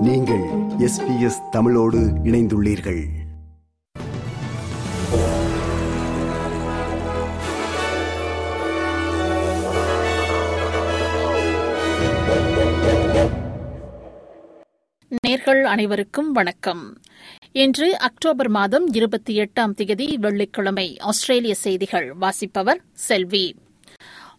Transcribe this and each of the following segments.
நீங்கள் எஸ்பிஎஸ் தமிழோடு இணைந்துள்ளீர்கள். நேர்கள் அனைவருக்கும் வணக்கம். இன்று அக்டோபர் மாதம் இருபத்தி எட்டாம் தேதி வெள்ளிக்கிழமை ஆஸ்திரேலிய செய்திகள் வாசிப்பவர் செல்வி.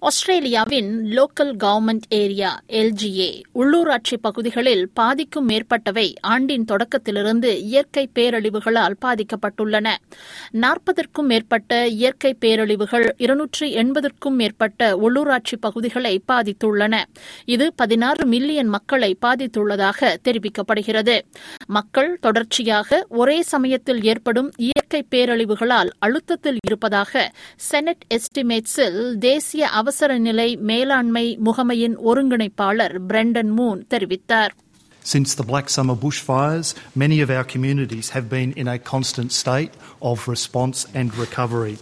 ஆஸ்திரேலியாவின் லோக்கல் கவர்மெண்ட் ஏரியா எல்ஜிஏ உள்ளூராட்சி பகுதிகளில் பாதிக்கும் மேற்பட்டவை ஆண்டின் தொடக்கத்திலிருந்து இயற்கை பேரழிவுகளால் பாதிக்கப்பட்டுள்ளன. நாற்பதற்கும் மேற்பட்ட இயற்கை பேரழிவுகள் இருநூற்று எண்பதற்கும் மேற்பட்ட உள்ளூராட்சி பகுதிகளை பாதித்துள்ளன. இது பதினாறு மில்லியன் மக்களை பாதித்துள்ளதாக தெரிவிக்கப்படுகிறது. மக்கள் தொடர்ச்சியாக ஒரே சமயத்தில் ஏற்படும் இயற்கை பேரழிவுகளால் அழுத்தத்தில் இருப்பதாக செனட் எஸ்டிமேட்ஸில் தேசிய அவசர நிலை மேலாண்மை முகமையின் ஒருங்கிணைப்பாளர் பிரெண்டன் மூன் தெரிவித்தார் Since the Black Summer bushfires, many of our communities have been in a constant state of response and recovery.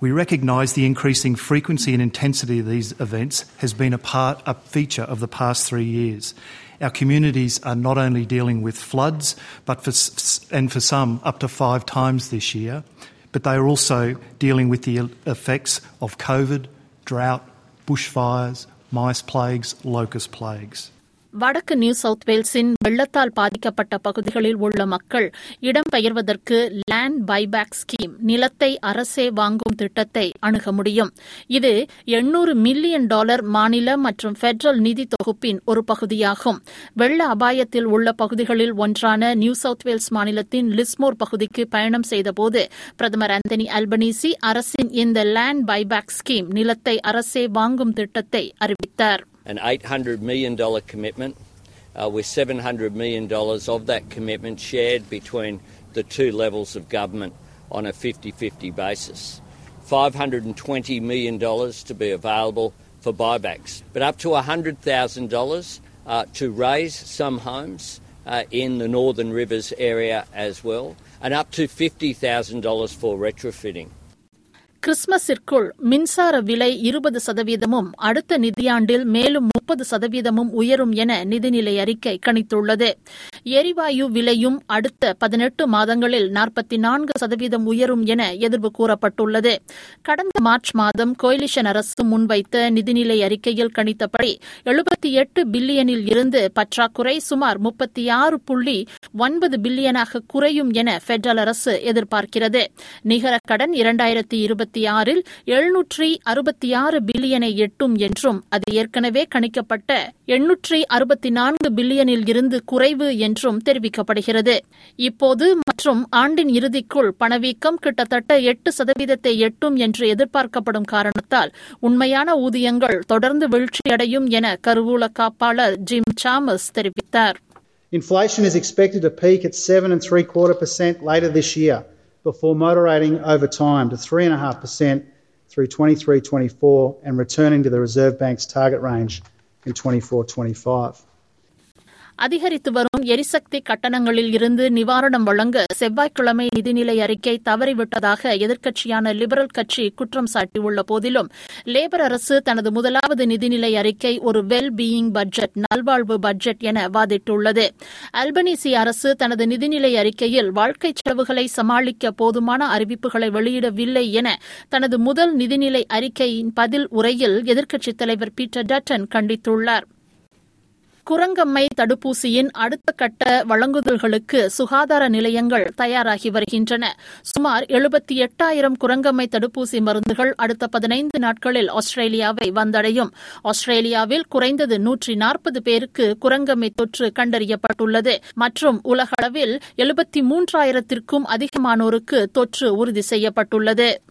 We recognise the increasing frequency and intensity of these events has been a part, a feature of the past three years. Our communities are not only dealing with floods, but for, and for some up to five times this year, but they are also dealing with the effects of COVID, drought, bushfires, mice plagues, locust plagues. வடக்கு New South வேல்ஸின் வெள்ளத்தால் பாதிக்கப்பட்ட பகுதிகளில் உள்ள மக்கள் இடம்பெயர்வதற்கு land buyback scheme நிலத்தை அரசே வாங்கும் திட்டத்தை அணுக முடியும். இது எண்ணூறு மில்லியன் டாலர் மாநில மற்றும் பெடரல் நிதி தொகுப்பின் ஒரு பகுதியாகும். வெள்ள அபாயத்தில் உள்ள பகுதிகளில் ஒன்றான நியூ சவுத் வேல்ஸ் மாநிலத்தின் லிஸ்மோர் பகுதிக்கு பயணம் செய்தபோது பிரதமர் அந்தனி அல்பனீசி அரசின் இந்த லேண்ட் பைபேக் ஸ்கீம் நிலத்தை அரசே வாங்கும் திட்டத்தை அறிவித்தார். An $800 million commitment, uh, with $700 million of that commitment shared between the two levels of government on a 50 50 basis. $520 million to be available for buybacks, but up to $100,000 uh, to raise some homes uh, in the Northern Rivers area as well, and up to $50,000 for retrofitting. கிறிஸ்துமஸிற்குள் மின்சார விலை இருபது சதவீதமும் அடுத்த நிதியாண்டில் மேலும் முப்பது சதவீதமும் உயரும் என நிதிநிலை அறிக்கை கணித்துள்ளது. எரிவாயு விலையும் அடுத்த பதினெட்டு மாதங்களில் நாற்பத்தி நான்கு சதவீதம் உயரும் என எதிர்வு கூறப்பட்டுள்ளது. கடந்த மார்ச் மாதம் கோயிலிஷன் அரசு முன்வைத்த நிதிநிலை அறிக்கையில் கணித்தபடி எழுபத்தி எட்டு பில்லியனில் இருந்து பற்றாக்குறை சுமார் முப்பத்தி ஆறு புள்ளி ஒன்பது பில்லியனாக குறையும் என பெடரல் அரசு எதிர்பார்க்கிறது. நிகர கடன் இரண்டாயிரத்தி இருபத்தி இருபத்தி ஆறில் எழுநூற்றி அறுபத்தி ஆறு பில்லியனை எட்டும் என்றும் அது ஏற்கனவே கணிக்கப்பட்ட எண்ணூற்றி அறுபத்தி நான்கு பில்லியனில் இருந்து குறைவு என்றும் தெரிவிக்கப்படுகிறது இப்போது மற்றும் ஆண்டின் இறுதிக்குள் பணவீக்கம் கிட்டத்தட்ட எட்டு சதவீதத்தை எட்டும் என்று எதிர்பார்க்கப்படும் காரணத்தால் உண்மையான ஊதியங்கள் தொடர்ந்து வீழ்ச்சியடையும் என கருவூல காப்பாளர் ஜிம் சாமஸ் தெரிவித்தார் Inflation is expected to peak at 7 and 3 quarter percent later this year. Before moderating over time to 3.5% through 23 24 and returning to the Reserve Bank's target range in 24 25. அதிகரித்து வரும் எரிசக்தி கட்டணங்களில் இருந்து நிவாரணம் வழங்க செவ்வாய்க்கிழமை நிதிநிலை அறிக்கை தவறிவிட்டதாக எதிர்க்கட்சியான லிபரல் கட்சி குற்றம் சாட்டியுள்ள போதிலும் லேபர் அரசு தனது முதலாவது நிதிநிலை அறிக்கை ஒரு வெல் பீயிங் பட்ஜெட் நல்வாழ்வு பட்ஜெட் என வாதிட்டுள்ளது. அல்பனீசி அரசு தனது நிதிநிலை அறிக்கையில் வாழ்க்கை செலவுகளை சமாளிக்க போதுமான அறிவிப்புகளை வெளியிடவில்லை என தனது முதல் நிதிநிலை அறிக்கையின் பதில் உரையில் எதிர்க்கட்சித் தலைவர் பீட்டர் டட்டன் கண்டித்துள்ளார். குரங்கம்மை தடுப்பூசியின் அடுத்த கட்ட வழங்குதல்களுக்கு சுகாதார நிலையங்கள் தயாராகி வருகின்றன. சுமார் எழுபத்தி எட்டாயிரம் குரங்கம்மை தடுப்பூசி மருந்துகள் அடுத்த பதினைந்து நாட்களில் ஆஸ்திரேலியாவை வந்தடையும். ஆஸ்திரேலியாவில் குறைந்தது நூற்றி நாற்பது பேருக்கு குரங்கம்மை தொற்று கண்டறியப்பட்டுள்ளது. மற்றும் உலகளவில் எழுபத்தி மூன்றாயிரத்திற்கும் அதிகமானோருக்கு தொற்று உறுதி செய்யப்பட்டுள்ளது.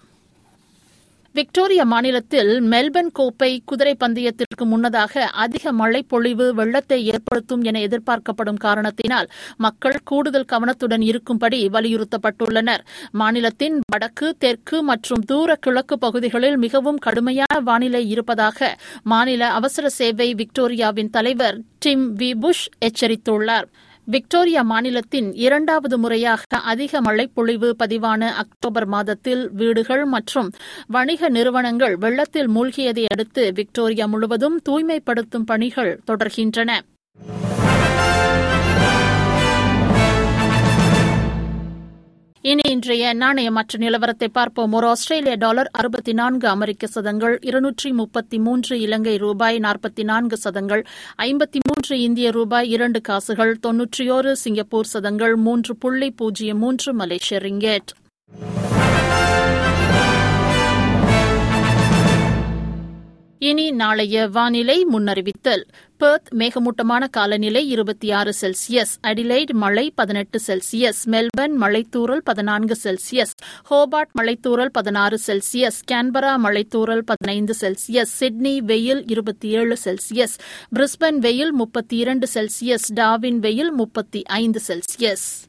விக்டோரியா மாநிலத்தில் மெல்பர்ன் கோப்பை குதிரை பந்தயத்திற்கு முன்னதாக அதிக மழைப்பொழிவு வெள்ளத்தை ஏற்படுத்தும் என எதிர்பார்க்கப்படும் காரணத்தினால் மக்கள் கூடுதல் கவனத்துடன் இருக்கும்படி வலியுறுத்தப்பட்டுள்ளனர். மாநிலத்தின் வடக்கு தெற்கு மற்றும் தூர கிழக்கு பகுதிகளில் மிகவும் கடுமையான வானிலை இருப்பதாக மாநில அவசர சேவை விக்டோரியாவின் தலைவர் டிம் வி புஷ் எச்சரித்துள்ளார். விக்டோரியா மாநிலத்தின் இரண்டாவது முறையாக அதிக மழைப்பொழிவு பதிவான அக்டோபர் மாதத்தில் வீடுகள் மற்றும் வணிக நிறுவனங்கள் வெள்ளத்தில் மூழ்கியதை அடுத்து விக்டோரியா முழுவதும் தூய்மைப்படுத்தும் பணிகள் தொடர்கின்றன. இனி இன்றைய நாணய மற்ற நிலவரத்தை பார்ப்போம். ஒரு ஆஸ்திரேலிய டாலர் அறுபத்தி நான்கு அமெரிக்க சதங்கள் இருநூற்றி முப்பத்தி மூன்று இலங்கை ரூபாய் நாற்பத்தி நான்கு சதங்கள் ஐம்பத்தி மூன்று இந்திய ரூபாய் இரண்டு காசுகள் தொன்னூற்றியோரு சிங்கப்பூர் சதங்கள் மூன்று புள்ளி பூஜ்ஜியம் மூன்று மலேசிய ரிங்கெட். இனி நாளைய வானிலை முன்னறிவித்தல். பெர்த் மேகமூட்டமான காலநிலை இருபத்தி ஆறு செல்சியஸ். அடிலைட் மழை பதினெட்டு செல்சியஸ். மெல்பர்ன் மலைத்தூரல் பதினான்கு செல்சியஸ். ஹோபார்ட் மலைத்தூரல் பதினாறு செல்சியஸ். கேன்பரா மலைத்தூரல் பதினைந்து செல்சியஸ். சிட்னி வெயில் இருபத்தி ஏழு செல்சியஸ். பிரிஸ்பன் வெயில் முப்பத்தி இரண்டு செல்சியஸ். டாவின் வெயில் முப்பத்தி ஐந்து செல்சியஸ்.